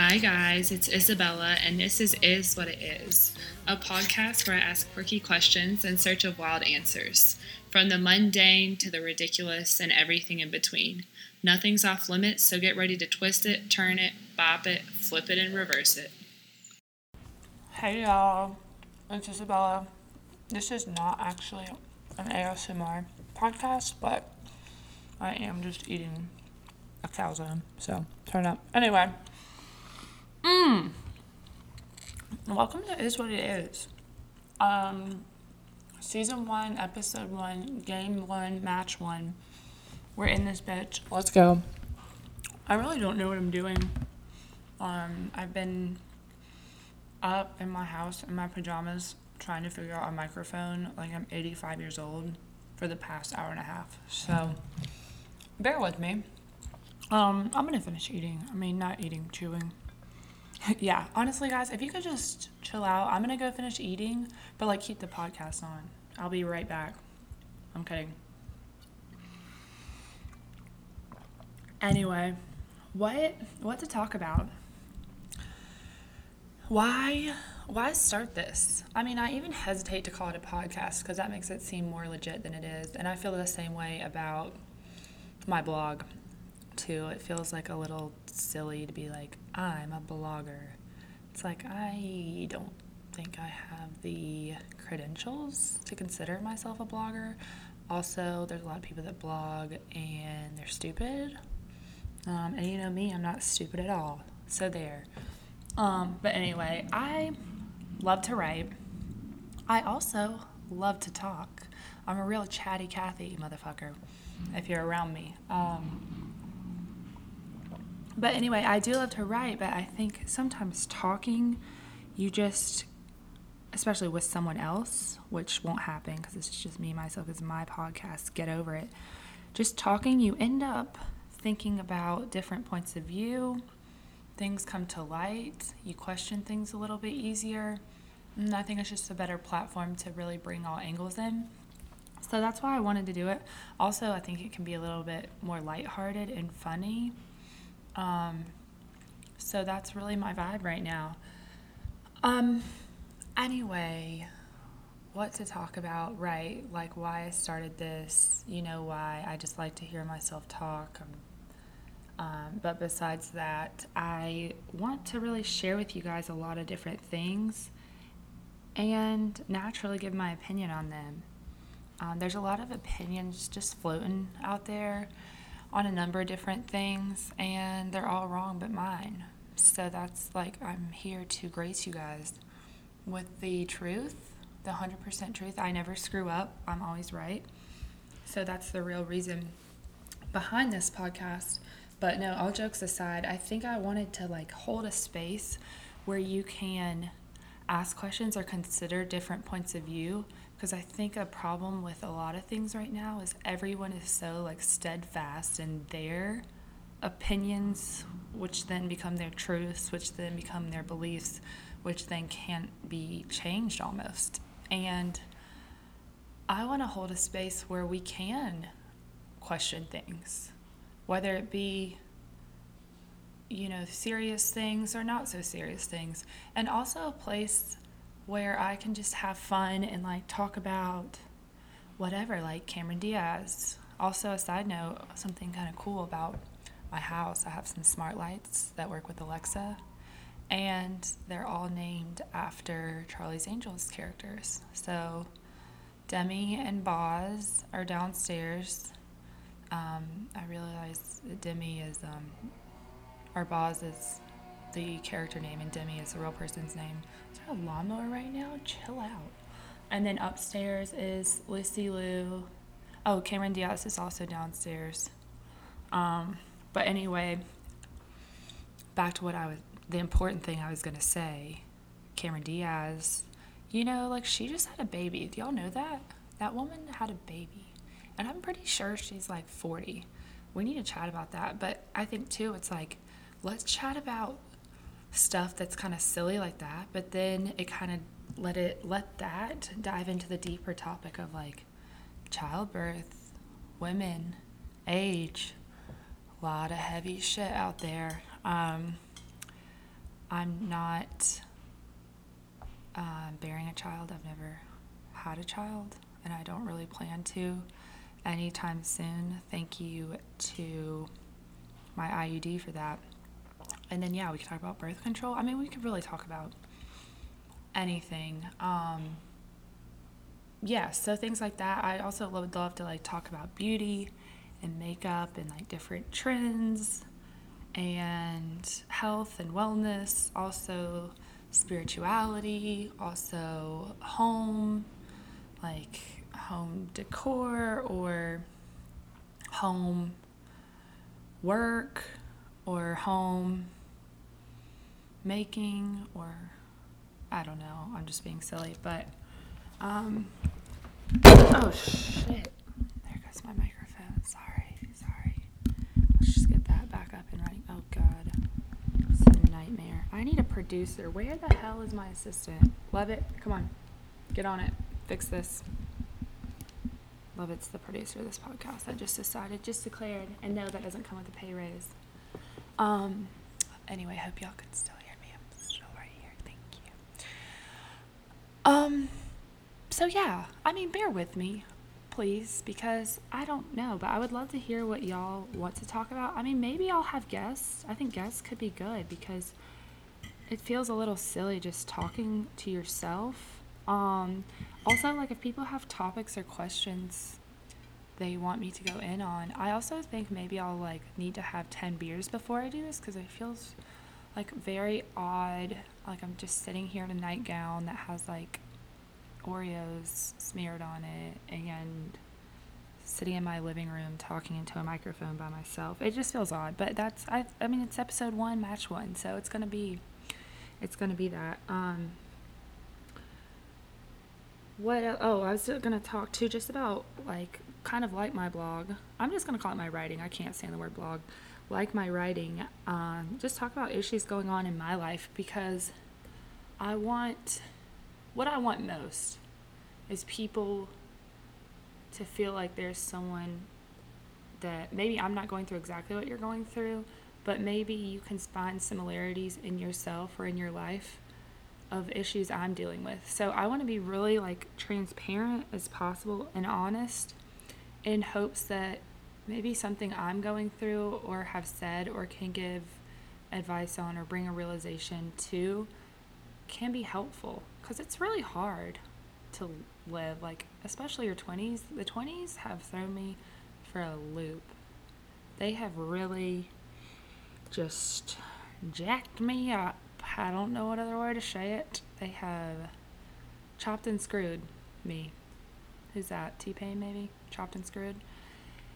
Hi, guys, it's Isabella, and this is Is What It Is, a podcast where I ask quirky questions in search of wild answers, from the mundane to the ridiculous and everything in between. Nothing's off limits, so get ready to twist it, turn it, bop it, flip it, and reverse it. Hey y'all, it's Isabella. This is not actually an ASMR podcast, but I am just eating a calzone, so turn up. Anyway, mmm. Welcome to Is What It Is. Um, season one, episode one, game one, match one. We're in this bitch. Let's go. I really don't know what I'm doing. Um, I've been up in my house in my pajamas trying to figure out a microphone like I'm 85 years old for the past hour and a half. So bear with me. Um, I'm gonna finish eating. I mean, not eating, chewing. yeah, honestly, guys, if you could just chill out, I'm gonna go finish eating, but like keep the podcast on. I'll be right back. I'm kidding. Anyway, what what to talk about? Why why start this? I mean, I even hesitate to call it a podcast because that makes it seem more legit than it is, and I feel the same way about my blog too. It feels like a little silly to be like, I'm a blogger. It's like I don't think I have the credentials to consider myself a blogger. Also, there's a lot of people that blog and they're stupid. Um, and you know me, I'm not stupid at all. So there. Um, but anyway, I love to write. I also love to talk. I'm a real chatty Cathy motherfucker if you're around me. Um, but anyway, I do love to write, but I think sometimes talking, you just, especially with someone else, which won't happen because it's just me, myself, it's my podcast, get over it. Just talking, you end up thinking about different points of view. Things come to light. You question things a little bit easier. And I think it's just a better platform to really bring all angles in. So that's why I wanted to do it. Also, I think it can be a little bit more lighthearted and funny. Um, so that's really my vibe right now. Um, anyway, what to talk about, right? Like why I started this, you know, why I just like to hear myself talk. Um, um, but besides that, I want to really share with you guys a lot of different things and naturally give my opinion on them. Um, there's a lot of opinions just floating out there on a number of different things, and they're all wrong but mine. So that's like, I'm here to grace you guys with the truth, the 100% truth. I never screw up, I'm always right. So that's the real reason behind this podcast. But no, all jokes aside, I think I wanted to like hold a space where you can ask questions or consider different points of view because I think a problem with a lot of things right now is everyone is so like steadfast in their opinions, which then become their truths, which then become their beliefs, which then can't be changed almost. And I want to hold a space where we can question things whether it be you know serious things or not so serious things and also a place where i can just have fun and like talk about whatever like cameron diaz. Also a side note something kind of cool about my house i have some smart lights that work with alexa and they're all named after charlie's angels characters. So demi and boz are downstairs. Um, I realize Demi is, um, or Boz is the character name, and Demi is the real person's name. Is there a lawnmower right now? Chill out. And then upstairs is Lucy Liu. Oh, Cameron Diaz is also downstairs. Um, but anyway, back to what I was, the important thing I was going to say. Cameron Diaz, you know, like she just had a baby. Do y'all know that? That woman had a baby and I'm pretty sure she's like 40. We need to chat about that. But I think too, it's like, let's chat about stuff that's kind of silly like that, but then it kind of let it let that dive into the deeper topic of like childbirth, women, age, a lot of heavy shit out there. Um, I'm not uh, bearing a child. I've never had a child, and I don't really plan to anytime soon. Thank you to my IUD for that. And then, yeah, we could talk about birth control. I mean, we could really talk about anything. Um, yeah, so things like that. I also would love to like talk about beauty and makeup and like different trends and health and wellness, also spirituality, also home, like home decor or home work or home making or I don't know. I'm just being silly, but um oh shit. There goes my microphone. Sorry. Sorry. Let's just get that back up and running. Oh god. It's a nightmare. I need a producer. Where the hell is my assistant? Love it. Come on. Get on it. Fix this. Love it's the producer of this podcast. I just decided, just declared, and no, that doesn't come with a pay raise. Um. Anyway, hope y'all can still hear me. I'm still right here. Thank you. Um. So yeah, I mean, bear with me, please, because I don't know, but I would love to hear what y'all want to talk about. I mean, maybe I'll have guests. I think guests could be good because it feels a little silly just talking to yourself. Um, also, like if people have topics or questions they want me to go in on, I also think maybe I'll like need to have 10 beers before I do this because it feels like very odd. Like I'm just sitting here in a nightgown that has like Oreos smeared on it and sitting in my living room talking into a microphone by myself. It just feels odd, but that's I I mean it's episode 1, match 1, so it's going to be it's going to be that. Um what oh i was going to talk too just about like kind of like my blog i'm just going to call it my writing i can't stand the word blog like my writing um, just talk about issues going on in my life because i want what i want most is people to feel like there's someone that maybe i'm not going through exactly what you're going through but maybe you can find similarities in yourself or in your life of issues I'm dealing with. So I want to be really like transparent as possible and honest in hopes that maybe something I'm going through or have said or can give advice on or bring a realization to can be helpful because it's really hard to live like especially your 20s the 20s have thrown me for a loop they have really just jacked me up I don't know what other way to say it. They have chopped and screwed me. Who's that? T Pain, maybe? Chopped and screwed?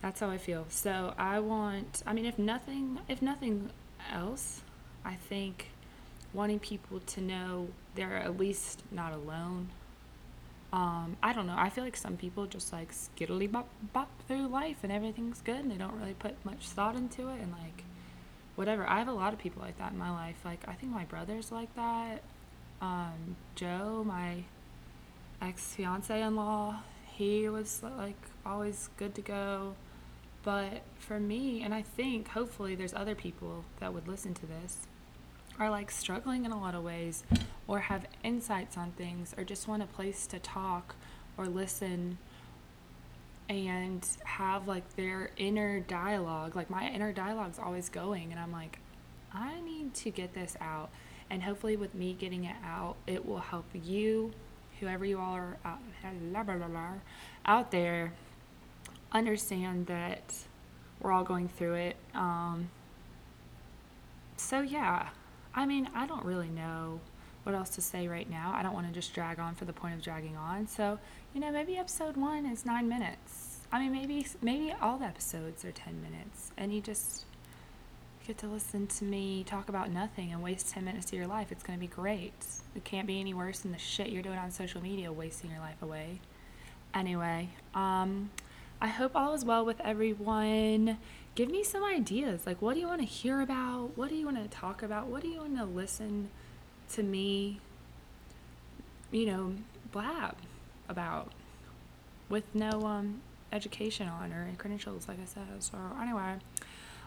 That's how I feel. So I want, I mean, if nothing, if nothing else, I think wanting people to know they're at least not alone. Um, I don't know. I feel like some people just like skiddly bop bop through life and everything's good and they don't really put much thought into it and like whatever. I have a lot of people like that in my life. Like I think my brother's like that. Um, Joe, my ex fiance in law, he was like always good to go. But for me, and I think hopefully there's other people that would listen to this, are like struggling in a lot of ways, or have insights on things, or just want a place to talk or listen and have like their inner dialogue. Like my inner dialogue's always going, and I'm like, I need to get this out. And hopefully, with me getting it out, it will help you, whoever you all are uh, out, blah, blah, blah, out there, understand that we're all going through it. Um, so, yeah, I mean, I don't really know what else to say right now. I don't want to just drag on for the point of dragging on. So, you know, maybe episode one is nine minutes. I mean, maybe maybe all the episodes are ten minutes, and you just get to listen to me talk about nothing and waste ten minutes of your life. It's gonna be great. It can't be any worse than the shit you're doing on social media, wasting your life away. Anyway, um, I hope all is well with everyone. Give me some ideas. Like, what do you want to hear about? What do you want to talk about? What do you want to listen to me, you know, blab about with no um, education on or credentials, like I said. So, anyway,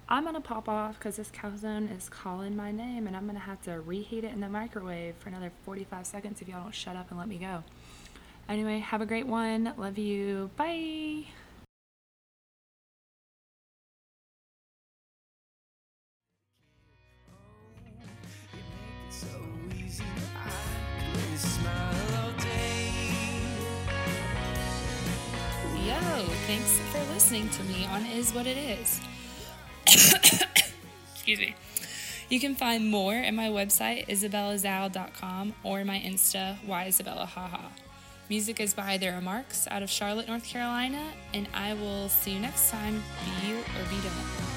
I'm gonna pop off because this calzone is calling my name, and I'm gonna have to reheat it in the microwave for another 45 seconds if y'all don't shut up and let me go. Anyway, have a great one. Love you. Bye. Thanks for listening to me on Is What It Is. Excuse me. You can find more at my website, isabellazal.com, or my Insta, whyisabellahaha. Music is by The Remarks out of Charlotte, North Carolina, and I will see you next time. Be you or be don't.